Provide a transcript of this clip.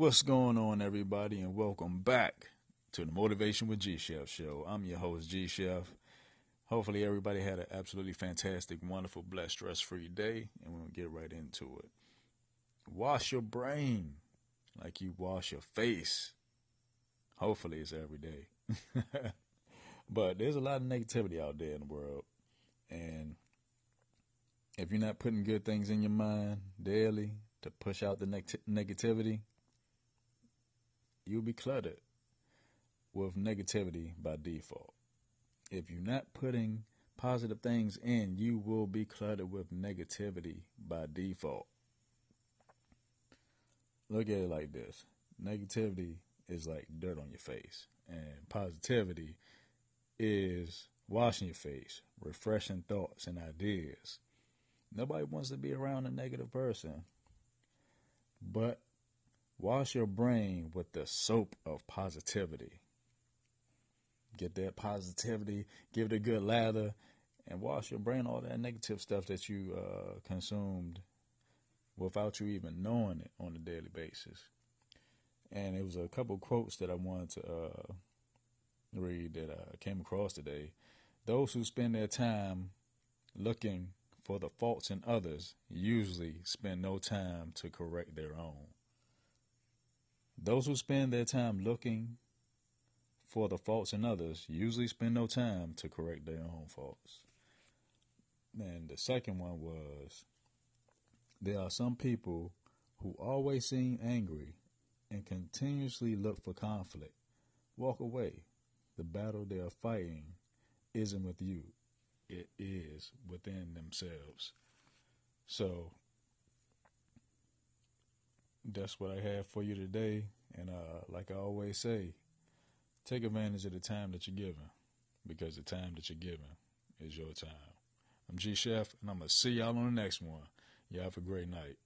What's going on, everybody, and welcome back to the Motivation with G Chef show. I'm your host, G Chef. Hopefully, everybody had an absolutely fantastic, wonderful, blessed, stress free day, and we'll get right into it. Wash your brain like you wash your face. Hopefully, it's every day. but there's a lot of negativity out there in the world, and if you're not putting good things in your mind daily to push out the neg- negativity, you'll be cluttered with negativity by default. If you're not putting positive things in, you will be cluttered with negativity by default. Look at it like this negativity is like dirt on your face, and positivity is washing your face, refreshing thoughts and ideas. Nobody wants to be around a negative person. But wash your brain with the soap of positivity. Get that positivity, give it a good lather, and wash your brain all that negative stuff that you uh, consumed without you even knowing it on a daily basis. And it was a couple quotes that I wanted to uh, read that I came across today. Those who spend their time looking for the faults in others usually spend no time to correct their own. Those who spend their time looking for the faults in others usually spend no time to correct their own faults. And the second one was there are some people who always seem angry and continuously look for conflict. Walk away. The battle they are fighting isn't with you, it is within themselves. So that's what I have for you today. And uh, like I always say, take advantage of the time that you're given because the time that you're given is your time. I'm G Chef, and I'm going to see y'all on the next one. Y'all have a great night.